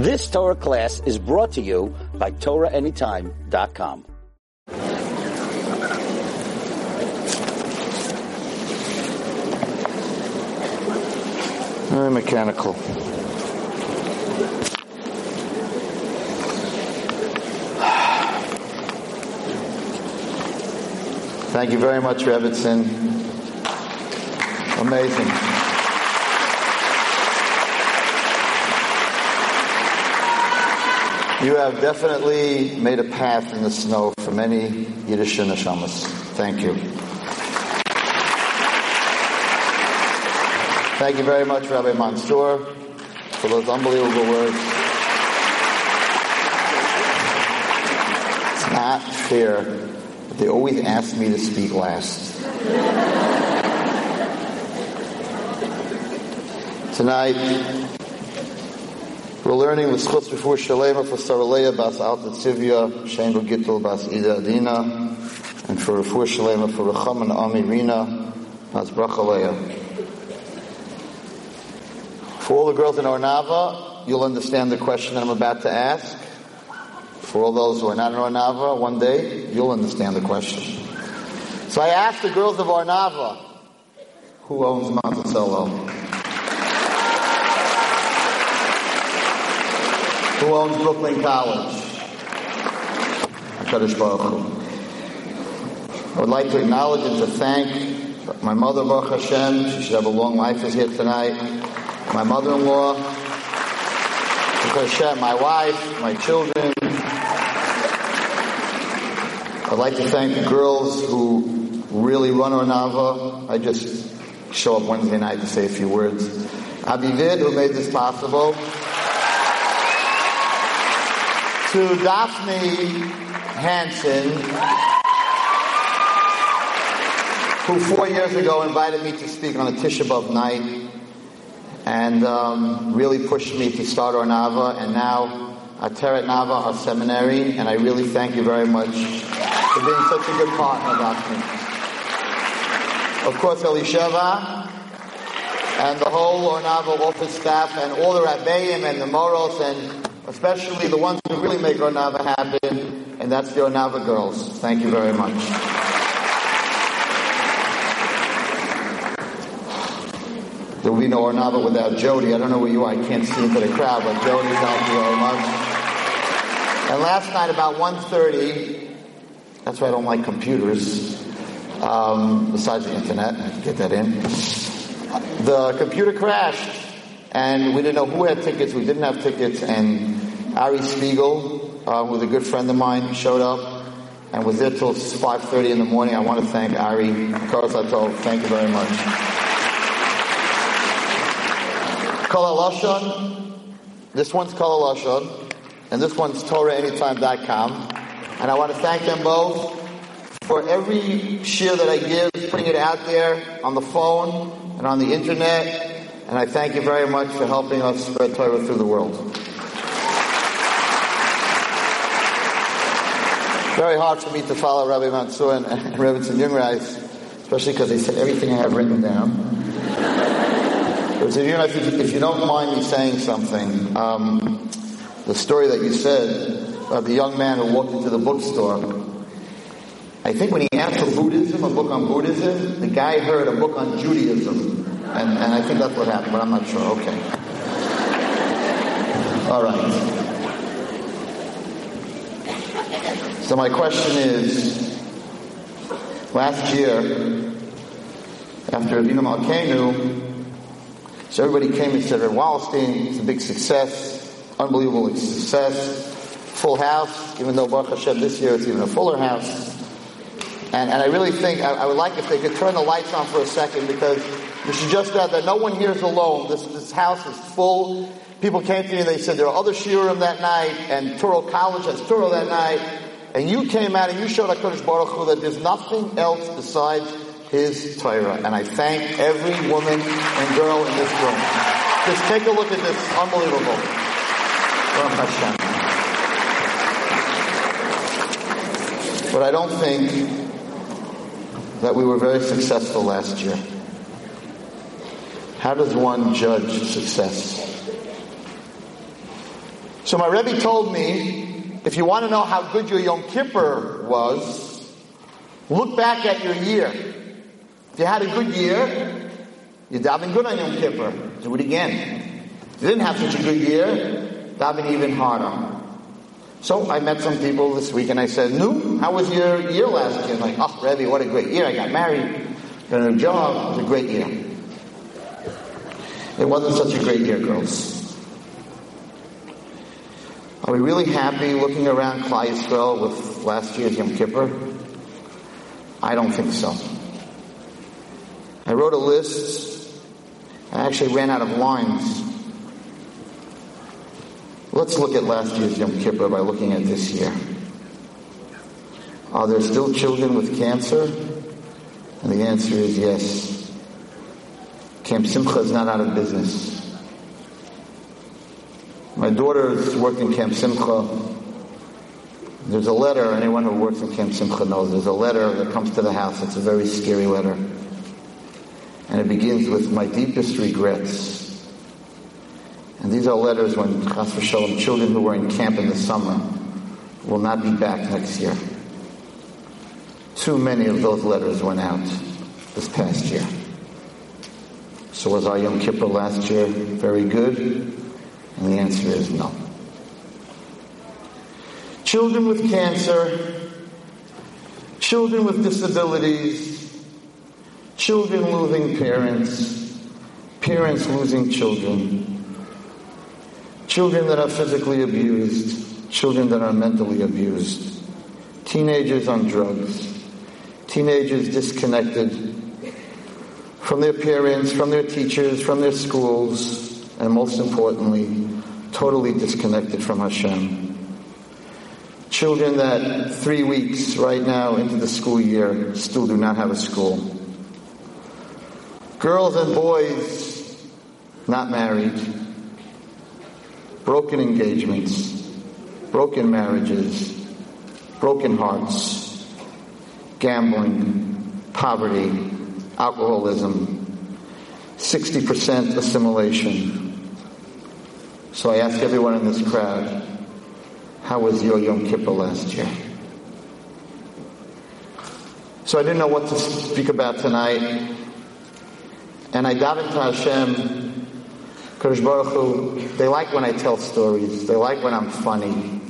This Torah class is brought to you by TorahAnytime.com. Very mechanical. Thank you very much, Rebbitzin. Amazing. You have definitely made a path in the snow for many Yiddish neshamas. Thank you. Thank you very much, Rabbi Mansour, for those unbelievable words. It's not fair. but They always ask me to speak last. Tonight, we're learning with Schutz before Shalema for Saraleya Bas Alta Tzivya, Shengo Gittel Bas Ida Adina, and for Refuah Shalema for Racham and Ami Rina Bas Brachaleya. For all the girls in Ohr Naava, you'll understand the question that I'm about to ask. For all those who are not in Ohr Naava, one day you'll understand the question. So I asked the girls of Ohr Naava, who owns Monticello? Who owns Brooklyn College? I would like to acknowledge and to thank my mother, Baruch Hashem. She should have a long life is here tonight. My mother-in-law, Hashem, my wife, my children. I'd like to thank the girls who really run our Ohr Naava. I just show up Wednesday night to say a few words. Abivid, who made this possible. To Daphne Hansen, who four years ago invited me to speak on a Tisha B'Av night and um, really pushed me to start our Ohr Naava and now Ateret Nava, our seminary, and I really thank you very much for being such a good partner, Daphne. Of course, Elisheva and the whole Ohr Naava office staff and all the Rabbeim and the Moros and especially the ones who really make Ohr Naava happen, and that's the Ohr Naava girls. Thank you very much. There will be no Ohr Naava without Jody. I don't know where you are. I can't see into the crowd, but Jody, thank you very much. And last night about 1.30, that's why I don't like computers, um, besides the internet, get that in. The computer crashed, and we didn't know who had tickets, we didn't have tickets, and Ari Spiegel, uh, was a good friend of mine, showed up and was there till 5.30 in the morning. I want to thank Ari Korasato. Thank you very much. Kol HaLashon. This one's Kol HaLashon, and this one's TorahAnytime.com. And I want to thank them both for every share that I give, putting it out there on the phone and on the internet. And I thank you very much for helping us spread Torah through the world. Very hard for me to follow Rabbi Mansour and, and Rebbitzin Jungreis, especially because they said everything I have written down. If, you if, if you don't mind me saying something, um, the story that you said of the young man who walked into the bookstore, I think when he asked for Buddhism, a book on Buddhism, the guy heard a book on Judaism. And, and I think that's what happened, but I'm not sure. Okay. All right. So my question is, last year, after Avinu Malkeinu, so everybody came and said, Wallerstein, it's a big success, unbelievable success, full house, even though Baruch Hashem this year it's even a fuller house. And, and I really think, I, I would like if they could turn the lights on for a second because you should just that no one here is alone. This, this house is full. People came to me and they said there are other shiurim that night and Touro College has Touro that night. And you came out and you showed HaKadosh Baruch Hu that there's nothing else besides his Torah. And I thank every woman and girl in this room. Just take a look at this. Unbelievable. But I don't think that we were very successful last year. How does one judge success? So my Rebbe told me, if you want to know how good your Yom Kippur was, look back at your year. If you had a good year, you're davening good on Yom Kippur. Do it again. If you didn't have such a good year, daven even harder. So I met some people this week and I said, "Nu, how was your year last year?" like, "Oh, Rebbe, what a great year! I got married, got a new job. It was a great year." It wasn't such a great year, girls. Are we really happy looking around Klal with last year's Yom Kippur? I don't think so. I wrote a list. I actually ran out of lines. Let's look at last year's Yom Kippur by looking at this year. Are there still children with cancer? And the answer is yes. Camp Simcha is not out of business. My daughter's worked in Camp Simcha. There's a letter, anyone who works in Camp Simcha knows, there's a letter that comes to the house. It's a very scary letter. And it begins with my deepest regrets. And these are letters when, chas v'shalom, children who were in camp in the summer will not be back next year. Too many of those letters went out this past year. So was our Yom Kippur last year very good? And the answer is no. Children with cancer, children with disabilities, children losing parents, parents losing children, children that are physically abused, children that are mentally abused, teenagers on drugs, teenagers disconnected from their parents, from their teachers, from their schools, and most importantly, totally disconnected from Hashem. Children that three weeks right now into the school year still do not have a school. Girls and boys not married. Broken engagements. Broken marriages. Broken hearts. Gambling. Poverty. Alcoholism. 60% assimilation. So I ask everyone in this crowd, how was your Yom Kippur last year? So I didn't know what to speak about tonight. And I davened to Hashem, Kodesh Baruch Hu, they like when I tell stories. They like when I'm funny.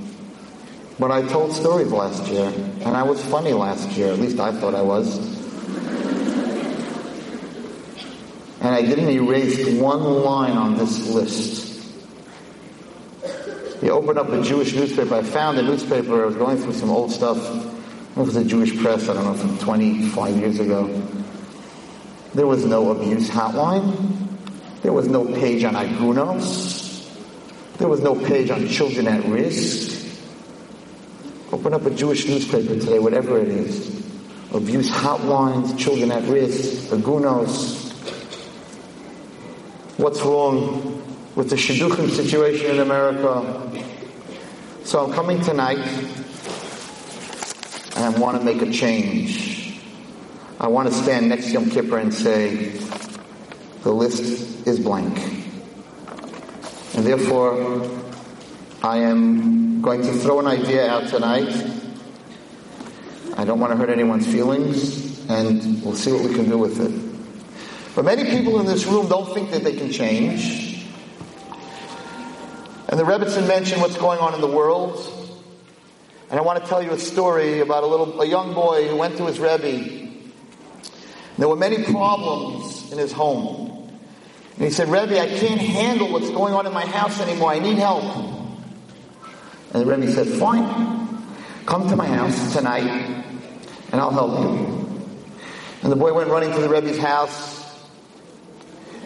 But I told stories last year, and I was funny last year. At least I thought I was. And I didn't erase one line on this list. He opened up a Jewish newspaper. I found a newspaper. I was going through some old stuff. It was a Jewish press. I don't know from 25 years ago. There was no abuse hotline. There was no page on agunos. There was no page on children at risk. Open up a Jewish newspaper today, whatever it is. Abuse hotlines, children at risk, agunos. What's wrong with the shidduchim situation in America. So I'm coming tonight and I want to make a change. I want to stand next to Yom Kippur and say, the list is blank. And therefore, I am going to throw an idea out tonight. I don't want to hurt anyone's feelings, and we'll see what we can do with it. But many people in this room don't think that they can change. The Rebbitzin mentioned what's going on in the world. And I want to tell you a story about a little, a young boy who went to his Rebbe. There were many problems in his home. And he said, Rebbe, I can't handle what's going on in my house anymore. I need help. And the Rebbe said, fine. Come to my house tonight and I'll help you. And the boy went running to the Rebbe's house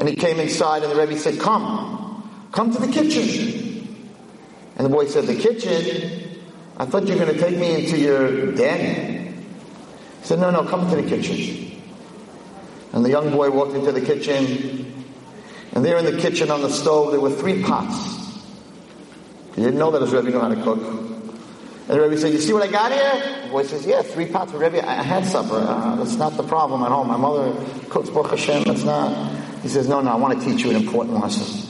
and he came inside and the Rebbe said, come, come to the kitchen. And the boy said, the kitchen? I thought you were going to take me into your den. He said, no, no, come to the kitchen. And the young boy walked into the kitchen, and there in the kitchen on the stove, there were three pots. He didn't know that his Rebbe knew how to cook. And the Rebbe said, you see what I got here? The boy says, yeah, three pots. of Rebbe, I had supper. Uh, that's not the problem at home. My mother cooks Baruch Hashem. That's not. He says, no, no, I want to teach you an important lesson.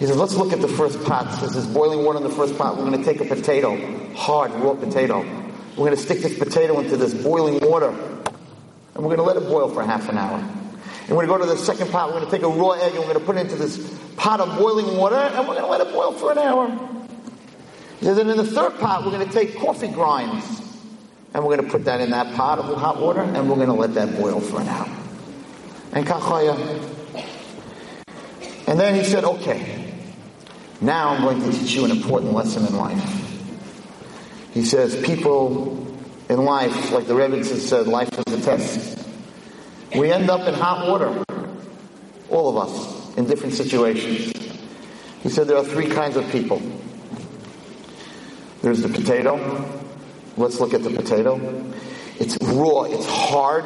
He says, let's look at the first pot. Says, there's boiling water in the first pot. We're going to take a potato, hard, raw potato. We're going to stick this potato into this boiling water. And we're going to let it boil for half an hour. And we're going to go to the second pot. We're going to take a raw egg and we're going to put it into this pot of boiling water and we're going to let it boil for an hour. He says, and in the third pot, we're going to take coffee grinds and we're going to put that in that pot of hot water and we're going to let that boil for an hour. And kachaya. And then he said, okay, now I'm going to teach you an important lesson in life. He says, people in life, like the Rebbe said, life is a test. We end up in hot water. All of us, in different situations. He said there are three kinds of people. There's the potato. Let's look at the potato. It's raw, it's hard,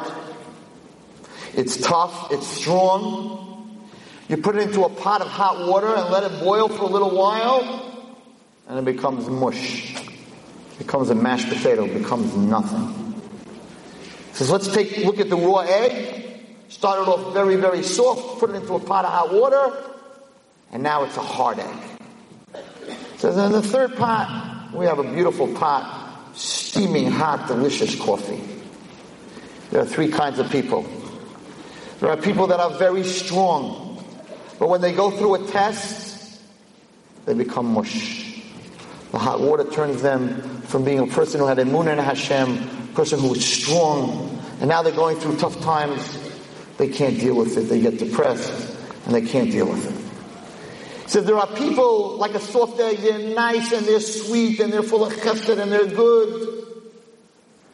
it's tough, it's strong. You put it into a pot of hot water and let it boil for a little while, and it becomes mush. It becomes a mashed potato, it becomes nothing. He says, let's take look at the raw egg. Start it off very, very soft, put it into a pot of hot water, and now it's a hard egg. He says, in the third pot, we have a beautiful pot, steaming hot, delicious coffee. There are three kinds of people. There are people that are very strong, but when they go through a test, they become mush. The hot water turns them from being a person who had emunah in Hashem, a person who was strong, and now they're going through tough times. They can't deal with it. They get depressed, and they can't deal with it. So there are people like a soft egg. They're nice and they're sweet and they're full of chesed and they're good.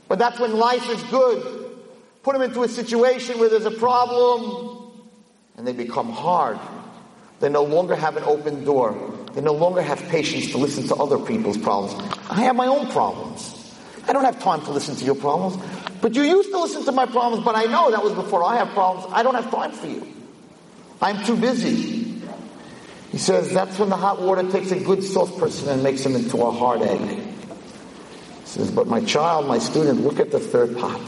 But that's when life is good. Put them into a situation where there's a problem and they become hard. They no longer have an open door. They no longer have patience to listen to other people's problems. I have my own problems. I don't have time to listen to your problems. But you used to listen to my problems, but I know that was before I have problems. I don't have time for you. I'm too busy. He says that's when the hot water takes a good soft person and makes him into a hard egg. He says, but my child, my student, look at the third pot.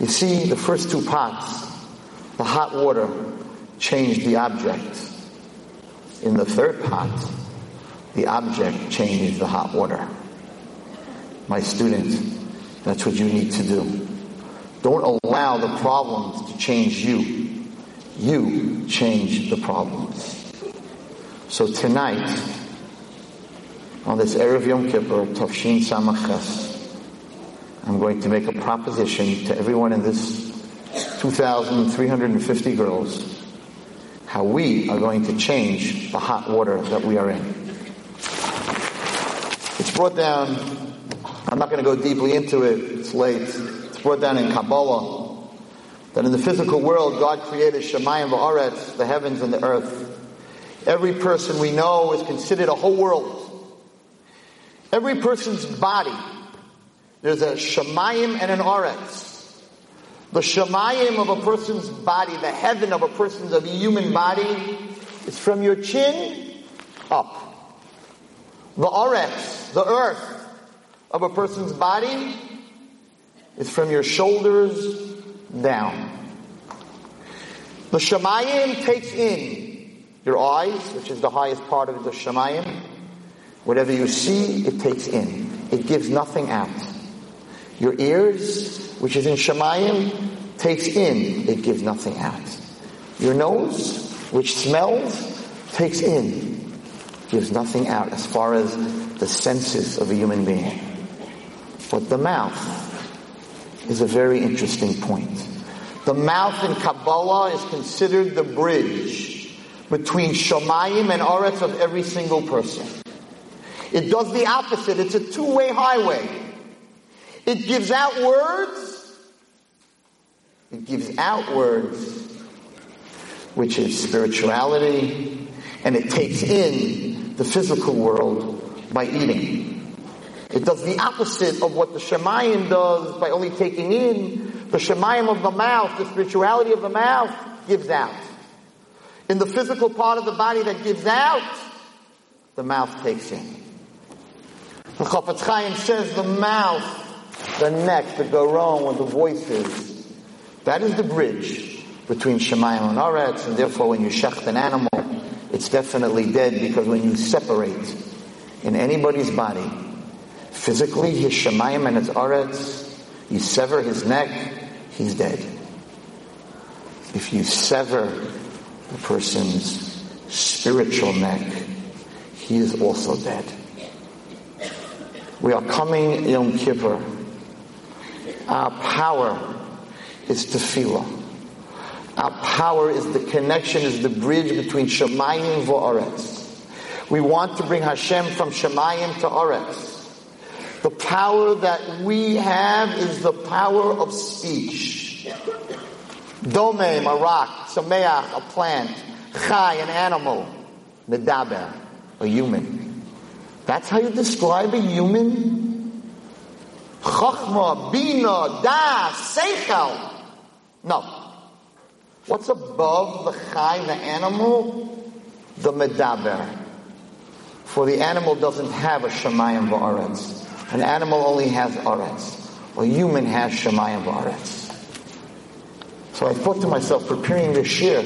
You see, the first two pots, the hot water changed the object. In the third pot, the object changed the hot water. My student, that's what you need to do. Don't allow the problems to change you. You change the problems. So tonight, on this Erev Yom Kippur, Tafshin Samaches, I'm going to make a proposition to everyone in this 2,350 girls how we are going to change the hot water that we are in. It's brought down, I'm not going to go deeply into it, it's late. It's brought down in Kabbalah that in the physical world God created Shemayim Va'aretz, the heavens and the earth. Every person we know is considered a whole world. Every person's body there's a shemayim and an aretz. The shemayim of a person's body, the heaven of a person's, of a human body, is from your chin up. The aretz, the earth of a person's body, is from your shoulders down. The shemayim takes in your eyes, which is the highest part of the shemayim. Whatever you see, it takes in. It gives nothing out. Your ears, which is in Shemayim, takes in, it gives nothing out. Your nose, which smells, takes in, gives nothing out as far as the senses of a human being. But the mouth is a very interesting point. The mouth in Kabbalah is considered the bridge between Shemayim and Aretz of every single person. It does the opposite. It's a two-way highway. It gives out words. It gives out words, which is spirituality, and it takes in the physical world by eating. It does the opposite of what the Shemayim does by only taking in. The Shemayim of the mouth, the spirituality of the mouth, gives out. In the physical part of the body that gives out, the mouth takes in. The Chafetz Chaim says the mouth the neck, the garon, with the voices. That is the bridge between Shemayim and Aretz, and therefore when you shecht an animal, it's definitely dead because when you separate in anybody's body, physically his shemayim and his aretz, you sever his neck, he's dead. If you sever the person's spiritual neck, he is also dead. We are coming Yom Kippur. Our power is tefillah. Our power is the connection, is the bridge between Shemayim and. We want to bring Hashem from Shemayim to Aretz. The power that we have is the power of speech. Domem, a rock, Tzomeach, a plant, Chai, an animal, Medaber, a human. That's how you describe a human? Chachma, Bina, Da, Seichel. No. What's above the chai, the animal? The medaber. For the animal doesn't have a shemayim v'aretz. An animal only has aretz. A human has shemayim v'aretz. So I thought to myself, preparing this year,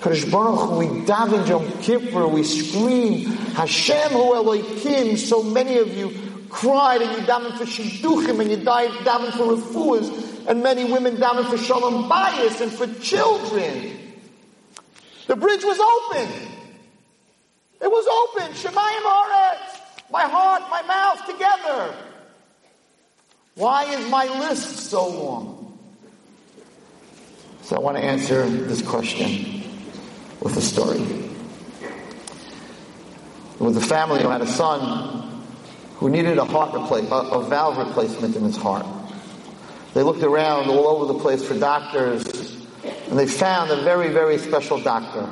Kadosh Baruch we daven Yom Kippur, we scream, Hashem Hu Elohim, so many of you cried and you daven for shidduchim and you died daven for refuahs and many women down for Shalom Bayis and for children. The bridge was open. It was open. Shemayim Haaretz. My heart, my mouth together. Why is my list so long? So I want to answer this question with a story. Was a family who had a son who needed a heart replace, a, a valve replacement in his heart. They looked around all over the place for doctors, and they found a very, very special doctor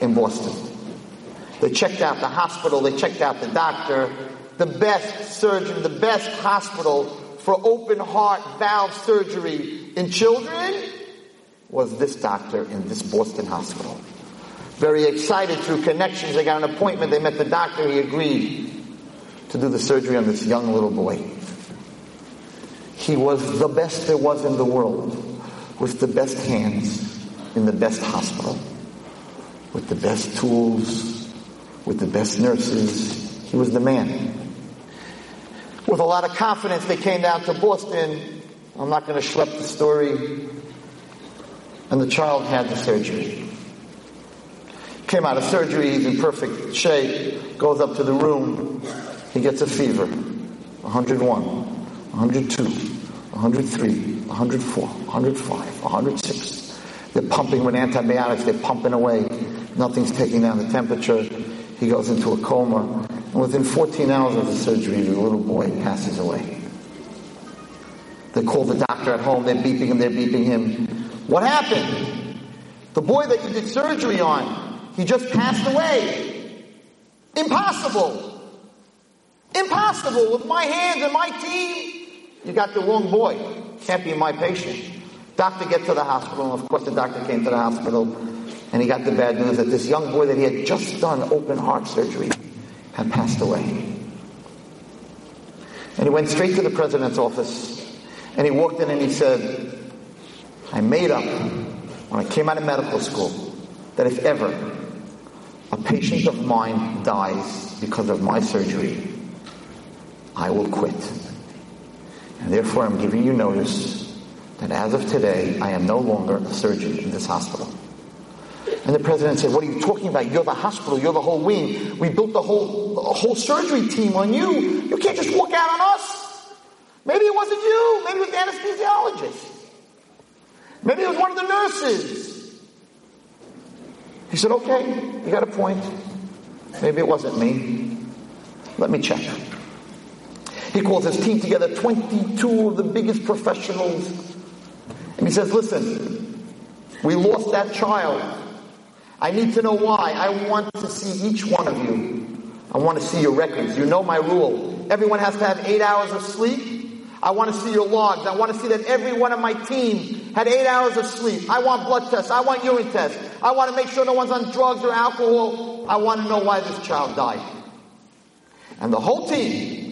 in Boston. They checked out the hospital, they checked out the doctor, the best surgeon, the best hospital for open heart valve surgery in children was this doctor in this Boston hospital. Very excited through connections, they got an appointment, they met the doctor, he agreed to do the surgery on this young little boy. He was the best there was in the world, with the best hands, in the best hospital, with the best tools, with the best nurses. He was the man. With a lot of confidence, they came down to Boston. I'm not going to schlep the story. And the child had the surgery. Came out of surgery, he's in perfect shape, goes up to the room, he gets a fever, 101, 102, 103, 104, 105, 106. They're pumping with antibiotics, they're pumping away. Nothing's taking down the temperature. He goes into a coma. And within 14 hours of the surgery, the little boy passes away. They call the doctor at home, they're beeping him, they're beeping him. What happened? The boy that you did surgery on, he just passed away. Impossible. Impossible with my hands and my team. You got the wrong boy. Can't be my patient. Doctor gets to the hospital, and of course the doctor came to the hospital, and he got the bad news that this young boy that he had just done open heart surgery had passed away. And he went straight to the president's office, and he walked in and he said, I made up when I came out of medical school that if ever a patient of mine dies because of my surgery, I will quit. And therefore, I'm giving you notice that as of today, I am no longer a surgeon in this hospital. And the president said, What are you talking about? You're the hospital, you're the whole wing. We built the whole, the whole surgery team on you. You can't just walk out on us. Maybe it wasn't you, maybe it was the anesthesiologist. Maybe it was one of the nurses. He said, Okay, you got a point. Maybe it wasn't me. Let me check. He calls his team together, 22 of the biggest professionals. And he says, listen, we lost that child. I need to know why. I want to see each one of you. I want to see your records. You know my rule. Everyone has to have eight hours of sleep. I want to see your logs. I want to see that every one of my team had eight hours of sleep. I want blood tests. I want urine tests. I want to make sure no one's on drugs or alcohol. I want to know why this child died. And the whole team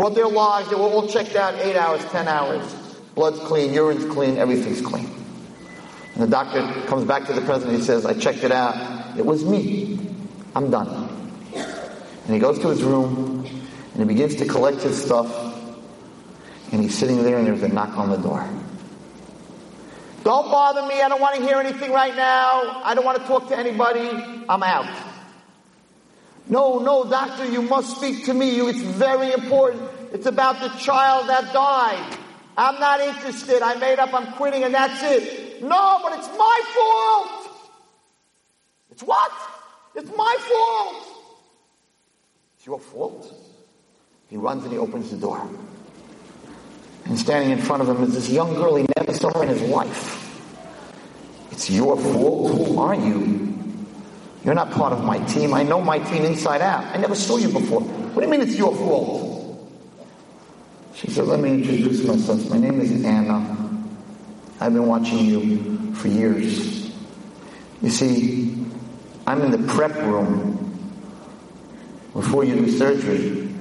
brought their logs. They were all checked out eight hours, ten hours. Blood's clean, urine's clean, everything's clean. And the doctor comes back to the president. He says, I checked it out. It was me. I'm done. And he goes to his room and he begins to collect his stuff. And he's sitting there and there's a knock on the door. Don't bother me. I don't want to hear anything right now. I don't want to talk to anybody. I'm out. No, no, doctor, you must speak to me. It's very important. It's about the child that died. I'm not interested. I made up. I'm quitting and that's it. No, but it's my fault. It's what? It's my fault. It's your fault. He runs and he opens the door. And standing in front of him is this young girl he never saw in his life. It's your fault. Who are you? You're not part of my team. I know my team inside out. I never saw you before. What do you mean it's your fault? She said, let me introduce myself. My name is Anna. I've been watching you for years. You see, I'm in the prep room before you do surgery.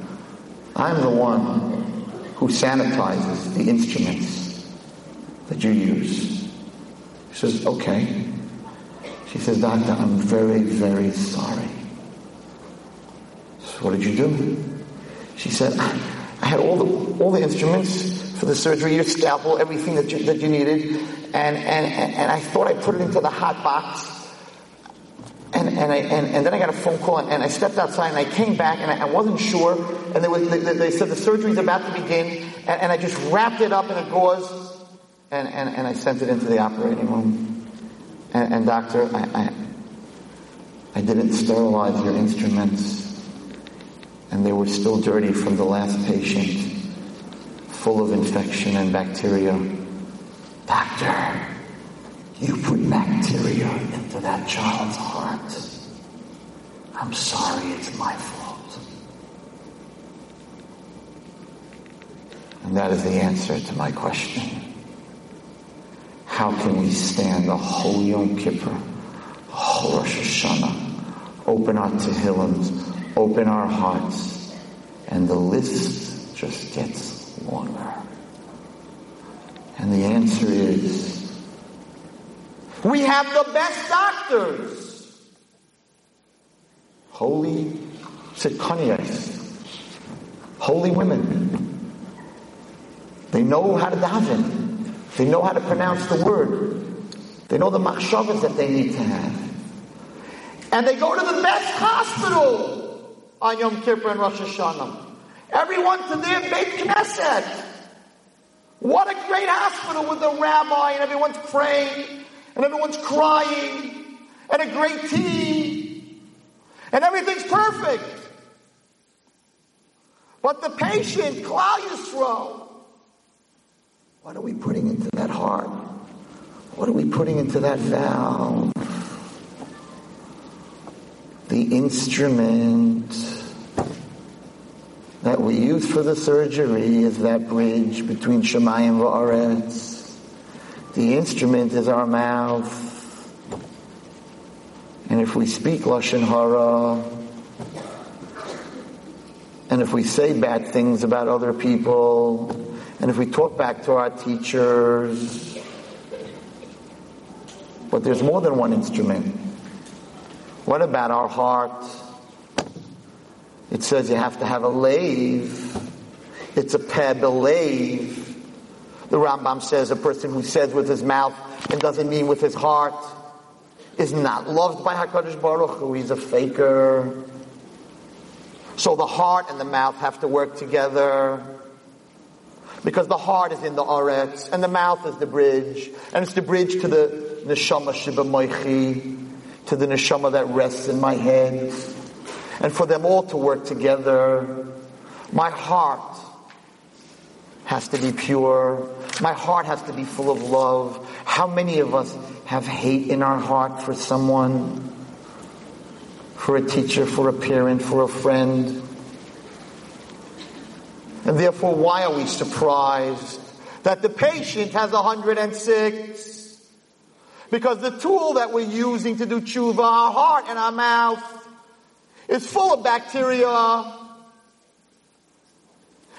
I'm the one who sanitizes the instruments that you use. She says, okay. She says, Doctor, I'm very, very sorry. So what did you do? She said, I had all the, all the instruments for the surgery, your scalpel, everything that you, that you needed, and, and, and I thought I put it into the hot box. And, and, I, and, and then I got a phone call and, and I stepped outside and I came back and I, I wasn't sure. And they, they, they, said the surgery's about to begin. And, and I just wrapped it up in a gauze and, and, and I sent it into the operating room. And, and doctor, I, I, I didn't sterilize your instruments. And they were still dirty from the last patient, full of infection and bacteria. Doctor, you put bacteria into that child's heart. I'm sorry, it's my fault. And that is the answer to my question. How can we stand a whole Yom Kippur, whole Rosh Hashanah, open our Tehillims, open our hearts, and the list just gets longer? And the answer is we have the best doctors. Holy Sitkanias. Holy women. They know how to daven. They know how to pronounce the word. They know the machshavas that they need to have. And they go to the best hospital on Yom Kippur and Rosh Hashanah. Everyone to their Beit Knesset. What a great hospital with a rabbi and everyone's praying and everyone's crying, and a great team, and everything's perfect. But the patient, Klal Yisrael, what are we putting into that heart? What are we putting into that valve? The instrument that we use for the surgery is that bridge between Shemayim and Va'aretz. The instrument is our mouth. And if we speak Lashon Hara, and if we say bad things about other people, and if we talk back to our teachers, but there's more than one instrument. What about our heart? It says you have to have a lave. It's a pebble the Rambam says a person who says with his mouth and doesn't mean with his heart is not loved by HaKadosh Baruch Hu. He's a faker. So the heart and the mouth have to work together. Because the heart is in the aretz, and the mouth is the bridge, and it's the bridge to the neshama shiba moichi, to the neshama that rests in my head, and for them all to work together. My heart has to be pure. My heart has to be full of love. How many of us have hate in our heart for someone? For a teacher, for a parent, for a friend? And therefore, why are we surprised that the patient has 106? Because the tool that we're using to do tshuva, our heart and our mouth, is full of bacteria,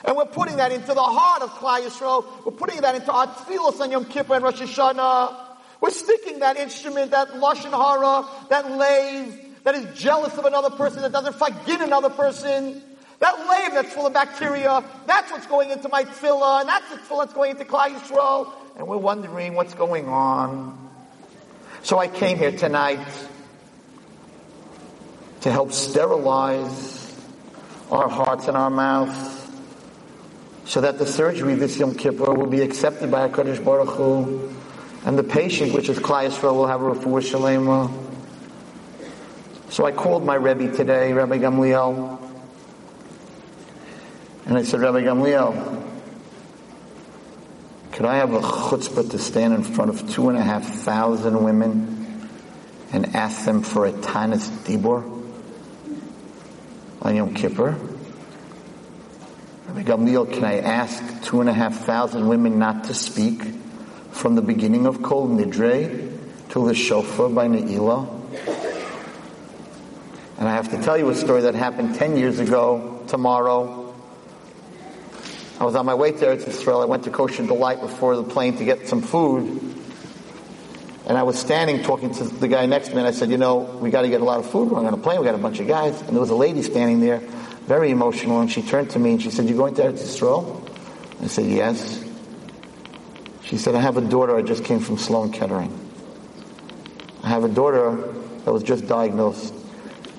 and we're putting that into the heart of Klal Yisrael. We're putting that into our tefillos on Yom Kippur and Rosh Hashanah. We're sticking that instrument, that Lashon Hara, that lave, that is jealous of another person, that doesn't forgive another person. That lave that's full of bacteria, that's what's going into my tefillah, and that's tefillah that's going into Klal Yisrael. And we're wondering what's going on. So I came here tonight to help sterilize our hearts and our mouths so that the surgery this Yom Kippur will be accepted by HaKadosh Baruch Hu and the patient, which is Klal Yisrael, will have a refuah shalema. So I called my Rebbe today, Rabbi Gamliel, and I said, Rabbi Gamliel, could I have a chutzpah to stand in front of two and a half thousand women and ask them for a tanis dibur on Yom Kippur? Rabbi Gamliel, can I ask two and a half thousand women not to speak from the beginning of Kol Nidre till the Shofar by Ne'ilah? And I have to tell you a story that happened 10 years ago tomorrow. I was on my way to Eretz Israel. I went to Kosher Delight before the plane to get some food. And I was standing talking to the guy next to me and I said, you know, we got to get a lot of food. We're on a plane. We got a bunch of guys. And there was a lady standing there, very emotional. And she turned to me and she said, you going to Eretz Israel? I said, yes. She said, I have a daughter. I just came from Sloan Kettering. I have a daughter that was just diagnosed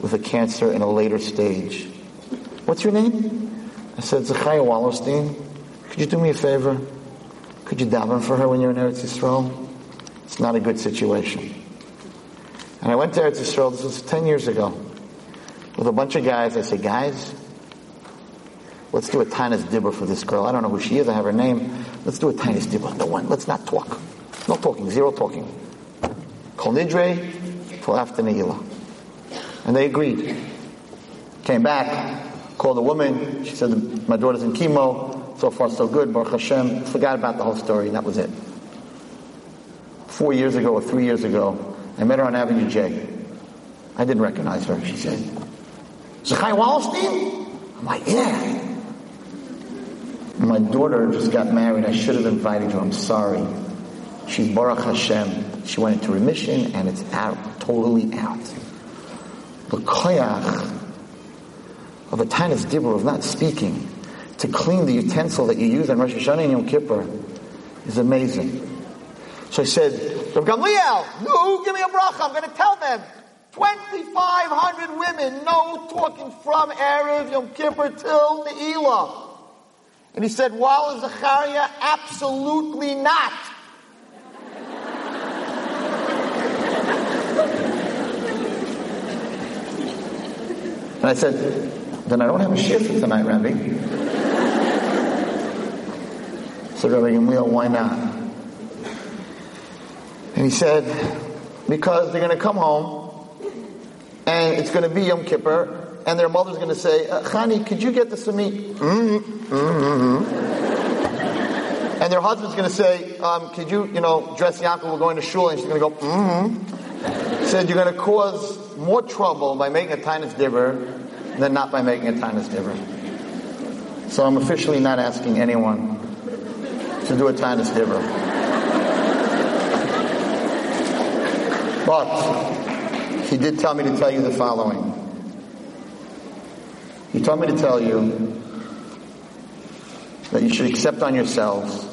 with a cancer in a later stage. What's your name? I said, Zachariah Wallerstein. Could you do me a favor? Could you daven for her when you're in Eretz Yisrael? It's not a good situation. And I went to Eretz Yisrael, this was 10 years ago, with a bunch of guys. I said, guys, let's do a Tanis Dibber for this girl. I don't know who she is, I have her name. Let's do a Tanis Dibber. No one, let's not talk. No talking, zero talking. Kol Nidre, till after Ne'ilah. And they agreed. Came back, called a woman. She said, my daughter's in chemo. So far, so good. Baruch Hashem. Forgot about the whole story, and that was it. Four years ago or three years ago, I met her on Avenue J. I didn't recognize her. She said, Zachai Wallerstein? I'm like, yeah. My daughter just got married. I should have invited her. I'm sorry. She's Baruch Hashem. She went into remission and it's out, totally out the koyach of a tainus dibur, of not speaking, to clean the utensil that you use on Rosh Hashanah and Yom Kippur is amazing. So I said, Rav Gamliel, no, give me a bracha, I'm going to tell them. 2,500 women, no talking from Erev Yom Kippur till the Ne'ilah. And he said, while Zachariah, absolutely not. And I said, then I don't have a shift for tonight, Rabbi. So Rabbi Gamliel, why not? And he said, because they're going to come home and it's going to be Yom Kippur and their mother's going to say, uh, Chani, could you get this for me? Mm-hmm. Mm-hmm. And their husband's going to say, um, could you, you know, dress Yaakov, we're going to shul, and she's going to go, mm-hmm. Said, you're going to cause more trouble by making a tiny dibber than not by making a tainus dibber. So I'm officially not asking anyone to do a tainus dibber. But he did tell me to tell you the following. He told me to tell you that you should accept on yourselves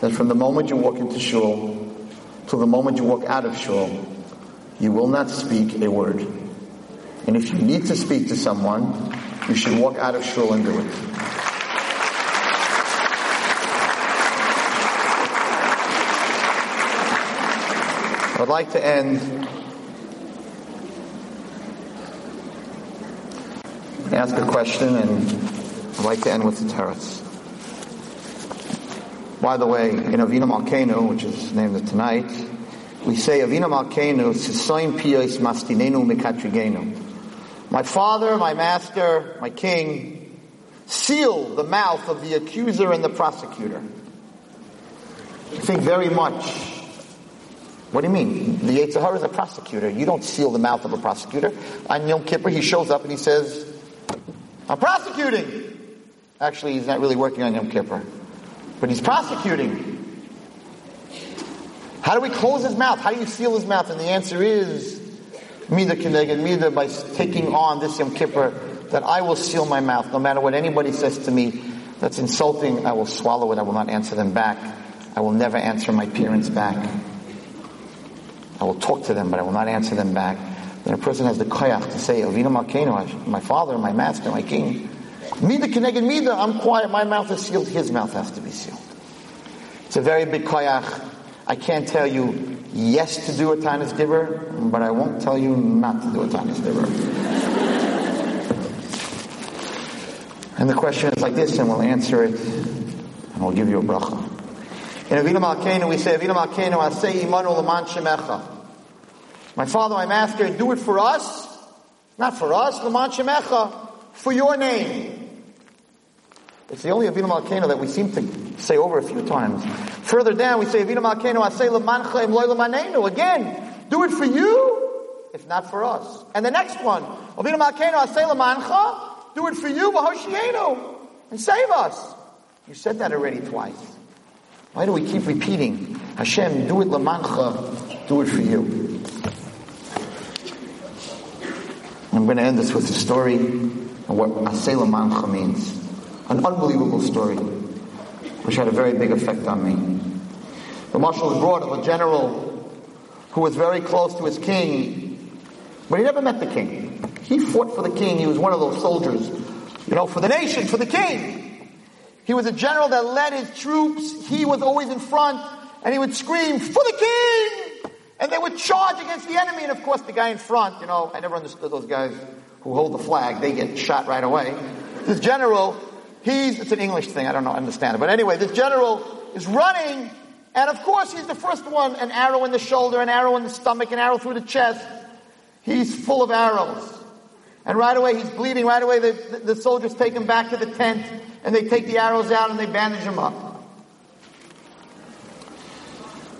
that from the moment you walk into shul till the moment you walk out of shul, you will not speak a word. And if you need to speak to someone, you should walk out of shul and do it. I'd like to end ask a question and I'd like to end with the teretz. By the way, in Avinu Malkeinu, which is named tonight, we say Avinu Malkeinu, Sisoim Piyos Mastinenu Mekatrigenu. My father, my master, my king, seal the mouth of the accuser and the prosecutor. I think very much. What do you mean? The Yetzer Hara is a prosecutor. You don't seal the mouth of a prosecutor. On Yom Kippur, he shows up and he says, I'm prosecuting. Actually, he's not really working on Yom Kippur. But he's prosecuting. How do we close his mouth? How do you seal his mouth? And the answer is Mida Mida, by taking on this Yom Kippur, that I will seal my mouth. No matter what anybody says to me that's insulting, I will swallow it. I will not answer them back. I will never answer my parents back. I will talk to them, but I will not answer them back. Then a person has the koyach to say, Avinu Malkeinu, my father, my master, my king. Mida Keneged Mida, I'm quiet, my mouth is sealed, his mouth has to be sealed. It's a very big koyach. I can't tell you yes to do a Taanis Dibbur, but I won't tell you not to do a Taanis Dibbur. and the question is like this, and we'll answer it, and we'll give you a bracha. In Avinu Malkeinu, we say, Avinu Malkeinu, Asei Imanu Laman Shemecha. My Father, my Master, do it for us, not for us, Laman Shemecha, for your name. It's the only Avinu Malkeinu that we seem to say over a few times. Further down, we say, Avinu Malkeinu, Asei Lamancha Im Loy Lamanenu. Again, do it for you, if not for us. And the next one, Avinu Malkeinu, Asei Lamancha, do it for you, Vahoshienu, and save us. You said that already twice. Why do we keep repeating? Hashem, do it Lamancha, do it for you. I'm going to end this with a story of what Asei Lamancha means. An unbelievable story, which had a very big effect on me. The mashal was brought of a general who was very close to his king, but he never met the king. He fought for the king. He was one of those soldiers, you know, for the nation, for the king. He was a general that led his troops. He was always in front, and he would scream, for the king! And they would charge against the enemy. And of course, the guy in front, you know, I never understood those guys who hold the flag. They get shot right away. This general He's, it's an English thing, I don't know, understand it. But anyway, this general is running, and of course he's the first one, an arrow in the shoulder, an arrow in the stomach, an arrow through the chest. He's full of arrows. And right away he's bleeding, right away the, the, the soldiers take him back to the tent, and they take the arrows out and they bandage him up.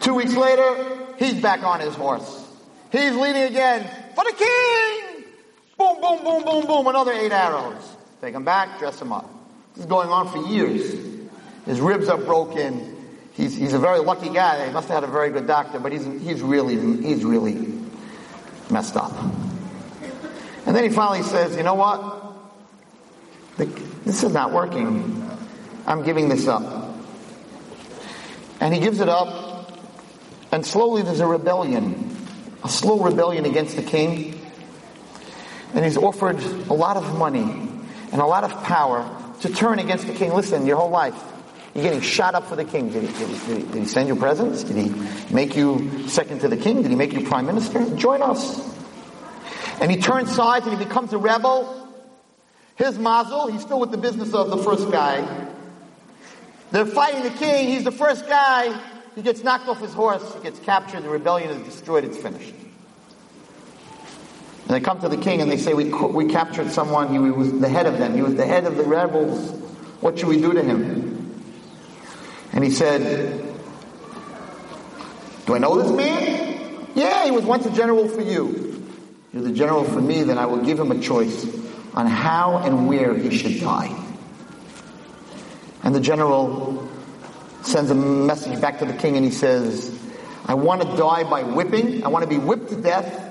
Two weeks later, he's back on his horse. He's leading again. For the king! Boom, boom, boom, boom, boom, another eight arrows. Take him back, dress him up. This is going on for years. His ribs are broken. He's, he's a very lucky guy. He must have had a very good doctor, but he's, he's really, he's really messed up. And then he finally says, you know what? The, this is not working. I'm giving this up. And he gives it up, and slowly there's a rebellion, a slow rebellion against the king. And he's offered a lot of money and a lot of power to turn against the king. Listen, your whole life, you're getting shot up for the king. Did he, did, he, did he, send you presents? Did he make you second to the king? Did he make you prime minister? Join us. And he turns sides and he becomes a rebel. His mazel, he's still with the business of the first guy. They're fighting the king. He's the first guy. He gets knocked off his horse. He gets captured. The rebellion is destroyed. It's finished. And they come to the king and they say, we, we captured someone, he was the head of them, he was the head of the rebels. What should we do to him? And he said, Do I know this man? Yeah, he was once a general for you. You're the general for me, then I will give him a choice on how and where he should die. And the general sends a message back to the king and he says, I want to die by whipping. I want to be whipped to death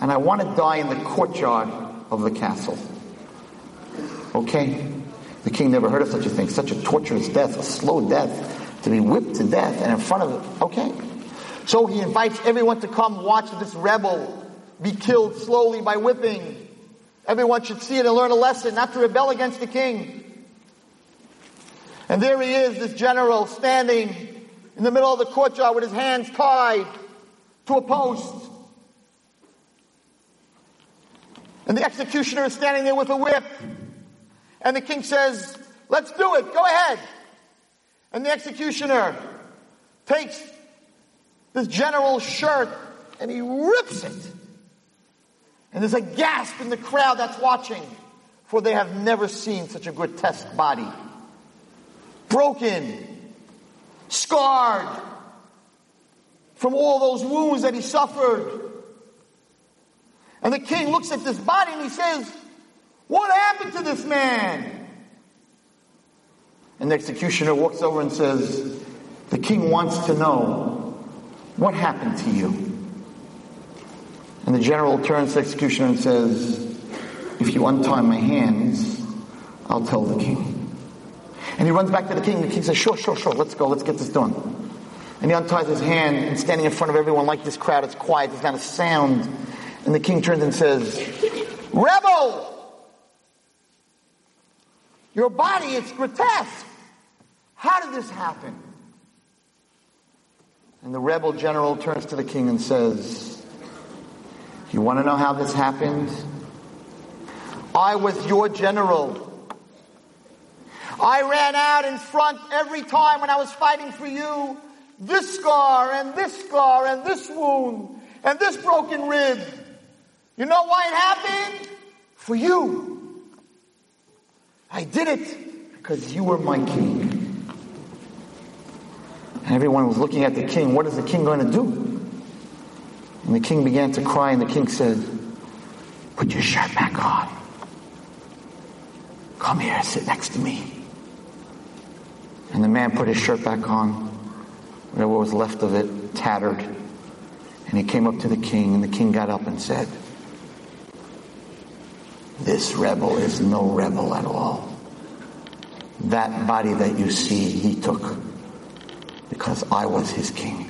and I want to die in the courtyard of the castle. Okay? The king never heard of such a thing, such a torturous death, a slow death, to be whipped to death and in front of it. Okay. So he invites everyone to come watch this rebel be killed slowly by whipping. Everyone should see it and learn a lesson, not to rebel against the king. And there he is, this general, standing in the middle of the courtyard with his hands tied to a post. And the executioner is standing there with a whip. And the king says, let's do it. Go ahead. And the executioner takes this general's shirt and he rips it. And there's a gasp in the crowd that's watching, for they have never seen such a grotesque body. Broken, scarred from all those wounds that he suffered. And the king looks at this body and he says, What happened to this man? And the executioner walks over and says, The king wants to know what happened to you. And the general turns to the executioner and says, if you untie my hands, I'll tell the king. And he runs back to the king. The king says, sure, sure, sure, let's go, let's get this done. And he unties his hand and standing in front of everyone like this crowd, it's quiet, there's not a sound. And the king turns and says, rebel! Your body, it's grotesque. How did this happen? And the rebel general turns to the king and says, You want to know how this happened? I was your general. I ran out in front every time when I was fighting for you. This scar and this scar and this wound and this broken rib. You know why it happened? For you. I did it because you were my king. And everyone was looking at the king. What is the king going to do? And the king began to cry, and the king said, Put your shirt back on. Come here, sit next to me. And the man put his shirt back on, whatever was left of it, tattered. And he came up to the king, and the king got up and said, This rebel is no rebel at all. That body that you see, he took because I was his king.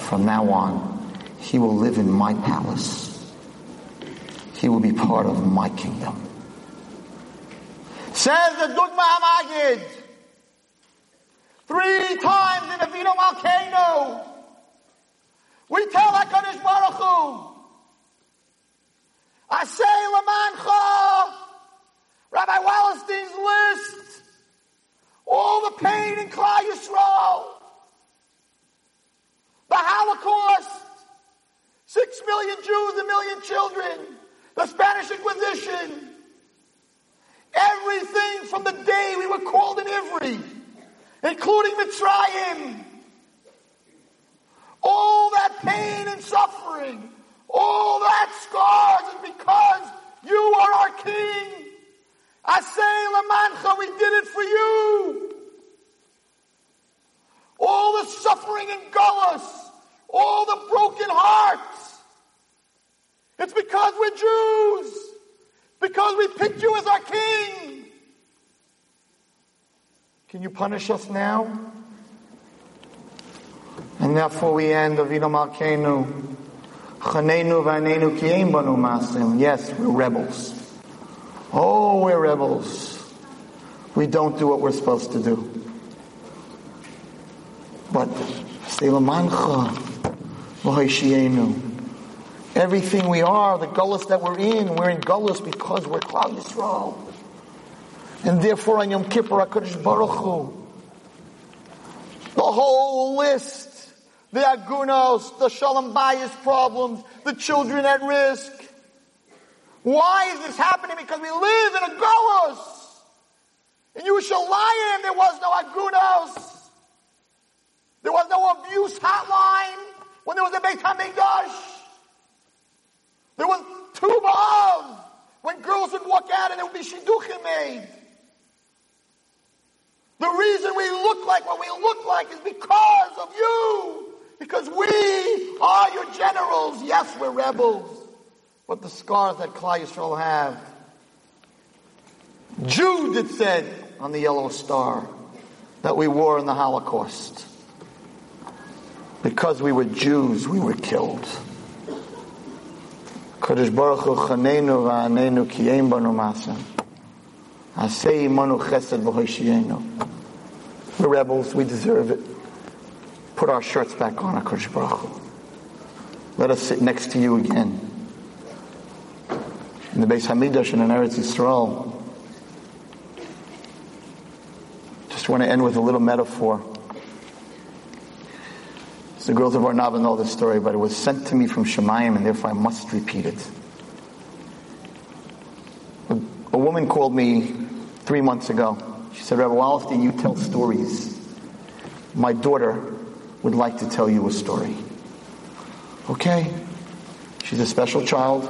From now on, he will live in my palace. He will be part of my kingdom. Says the Dubno Maggid, three times in Avinu Malkeinu, we tell HaKadosh Baruch Hu, I say Lamancha, Rabbi Wallerstein's list, all the pain in Klal Yisrael, the Holocaust, six million Jews, a million children, the Spanish Inquisition, everything from the day we were called in Ivry, including Mitzrayim, all that pain and suffering, all that scars is because you are our King. I say, Lamancha, we did it for you. All the suffering and gullus, all the broken hearts. It's because we're Jews. Because we picked you as our king. Can you punish us now? And therefore we end Avinu Malkeinu. Yes, we're rebels. Oh, we're rebels. We don't do what we're supposed to do. But Everything we are, the gullus that we're in, we're in gullus because we're Klal Yisrael. And therefore on Yom Kippur, HaKadosh Baruch Hu, the whole list, the agunos, the shalom bayis problems, the children at risk. Why is this happening? Because we live in a gullus. In there was no agunos. There was no abuse hotline when there was a Beit HaMikdash. There was two of when girls would walk out and there would be shidduchim made. The reason we look like what we look like is because of you. Because we are your generals. Yes, we're rebels. But the scars that Klal Yisrael have. Jude, it said on the yellow star, that we wore in the Holocaust. Because we were Jews, we were killed. Kadosh Baruch Hu kiyem banu. Asei imanu chesed v'hoshiyenu. We're rebels, we deserve it. Put our shirts back on, Kadosh Baruch. Let us sit next to you again. In the Beis Hamidrash and in Eretz Yisrael. Just want to end with a little metaphor. The girls of Ohr Naava know this story, but it was sent to me from Shemayim, and therefore I must repeat it. A, a woman called me three months ago. She said, Rabbi Wallerstein, you tell stories. My daughter would like to tell you a story. Okay. She's a special child,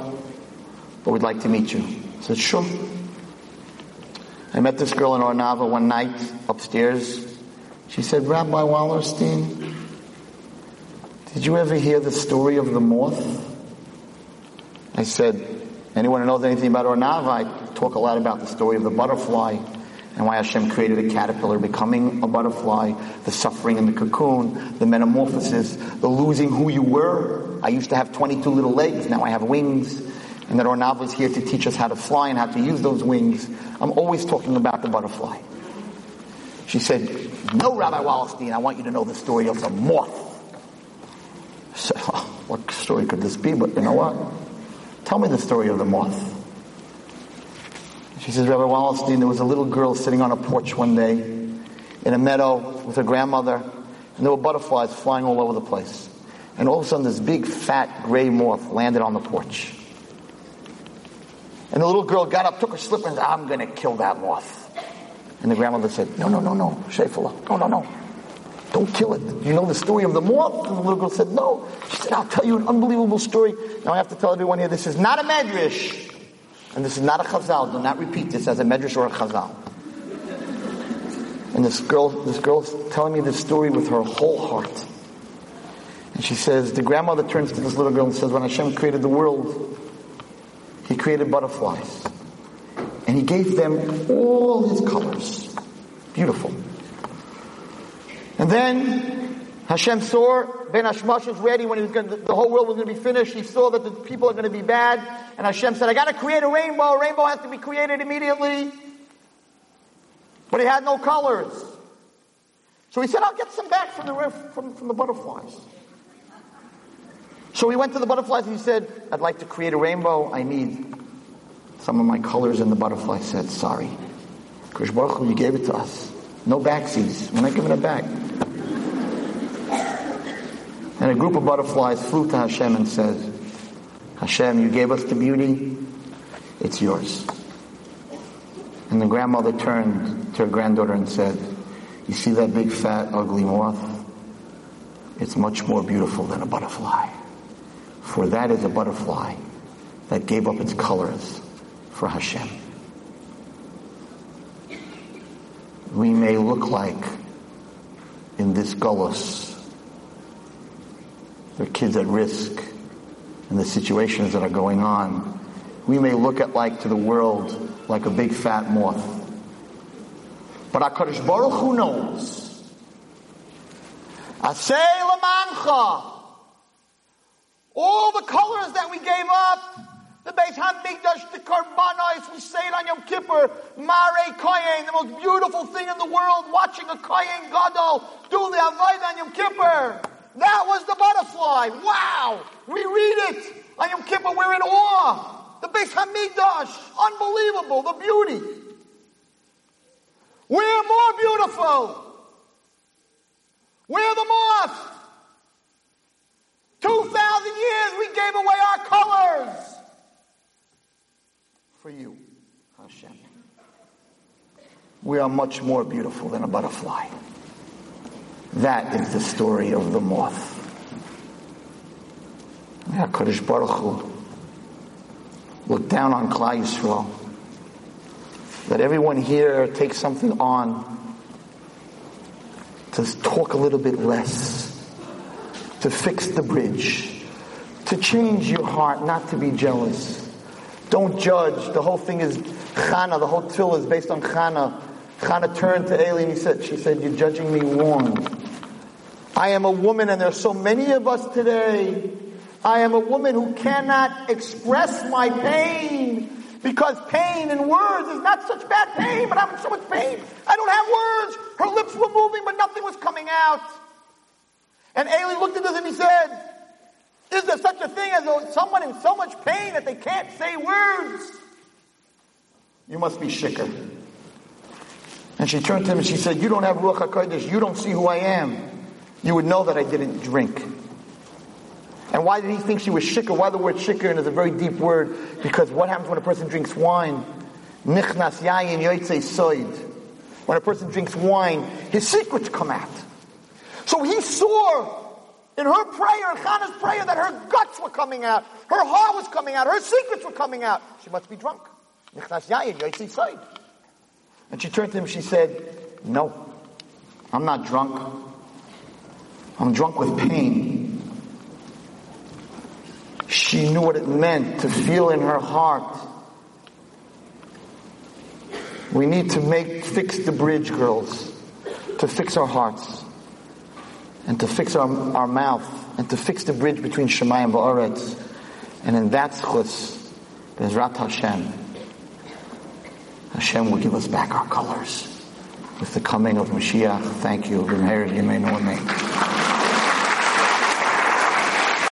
but we'd like to meet you. I said, sure. I met this girl in Ohr Naava one night upstairs. She said, Rabbi Wallerstein, did you ever hear the story of the moth? I said, anyone who knows anything about Ohr Naava, I talk a lot about the story of the butterfly and why Hashem created a caterpillar becoming a butterfly, the suffering in the cocoon, the metamorphosis, the losing who you were. I used to have 22 little legs, now I have wings. And that Ohr Naava is here to teach us how to fly and how to use those wings. I'm always talking about the butterfly. She said, no, Rabbi Wallerstein, I want you to know the story of the moth. I said, oh, what story could this be? But you know what? Tell me the story of the moth. She says, Rabbi Wallerstein, there was a little girl sitting on a porch one day in a meadow with her grandmother, and there were butterflies flying all over the place. And all of a sudden, this big, fat, gray moth landed on the porch. And the little girl got up, took her slipper, and said, I'm going to kill that moth. And the grandmother said, No, no, no, no, Shefala, no, no, no. Don't kill it. You know the story of the moth? And the little girl said, No. She said, I'll tell you an unbelievable story. Now I have to tell everyone here this is not a medrash. And this is not a chazal. Do not repeat this as a medrash or a chazal. And this girl, this girl's telling me this story with her whole heart. And she says, the grandmother turns to this little girl and says, when Hashem created the world, He created butterflies. And He gave them all His colors. Beautiful. And then Hashem saw Ben Hashmash was ready when he was to, the whole world was going to be finished. He saw that the people are going to be bad. And Hashem said, I got to create a rainbow. A rainbow has to be created immediately. But he had no colors. So he said, I'll get some back from the, from, from the butterflies. So he went to the butterflies and he said, I'd like to create a rainbow. I need some of my colors. And the butterfly said, sorry. Krish Baruch you gave it to us. No backsies. We're not giving it back. And a group of butterflies flew to Hashem and said, Hashem, you gave us the beauty. It's yours. And the grandmother turned to her granddaughter and said, you see that big fat ugly moth? It's much more beautiful than a butterfly. For that is a butterfly that gave up its colors for Hashem. We may look like in this gullus, there are kids at risk and the situations that are going on. We may look at like to the world like a big fat moth. But HaKadosh Baruch Hu knows. Asay lamancha. All the colors that we gave up, the Beis Hamikdash, the Karbanos, we say it on Yom Kippur, Mare Koyen, the most beautiful thing in the world, watching a Koyen Gadol do the Avodah on Yom Kippur. That was the butterfly. Wow! We read it Yom Kippur, we're in awe. The Beis Hamikdash, unbelievable, the beauty. We're more beautiful. We're the moth. 2,000 years we gave away our colors for you, Hashem. We are much more beautiful than a butterfly. That is the story of the moth. HaKadosh Baruch Hu look down on Klal Yisrael. Let everyone here take something on to talk a little bit less, to fix the bridge, to change your heart, not to be jealous. Don't judge. The whole thing is Chana. The whole tefillah is based on Chana. Chana turned to Eli and he said, she said, you're judging me wrong. I am a woman and there are so many of us today. I am a woman who cannot express my pain because pain in words is not such bad pain, but I'm in so much pain. I don't have words. Her lips were moving, but nothing was coming out. And Eli looked at us and he said, is there such a thing as someone in so much pain that they can't say words? You must be shikr. And she turned to him and she said, you don't have Ruach HaKodesh. You don't see who I am. You would know that I didn't drink. And why did he think she was shikr? Why the word shikr is a very deep word? Because what happens when a person drinks wine? Nichnas yayin yoitze soid. When a person drinks wine, his secrets come out. So he saw in her prayer, in Chana's prayer, that her guts were coming out. Her heart was coming out. Her secrets were coming out. She must be drunk. Nichnas yayin yoitze soid. And she turned to him, she said, no, I'm not drunk. I'm drunk with pain. She knew what it meant to feel in her heart. We need to make, fix the bridge, girls, to fix our hearts, and to fix our, our mouth, and to fix the bridge between Shemayim and Ba'aretz. And in that zechus, Bezrat Hashem, Hashem will give us back our colors with the coming of Mashiach. Thank you.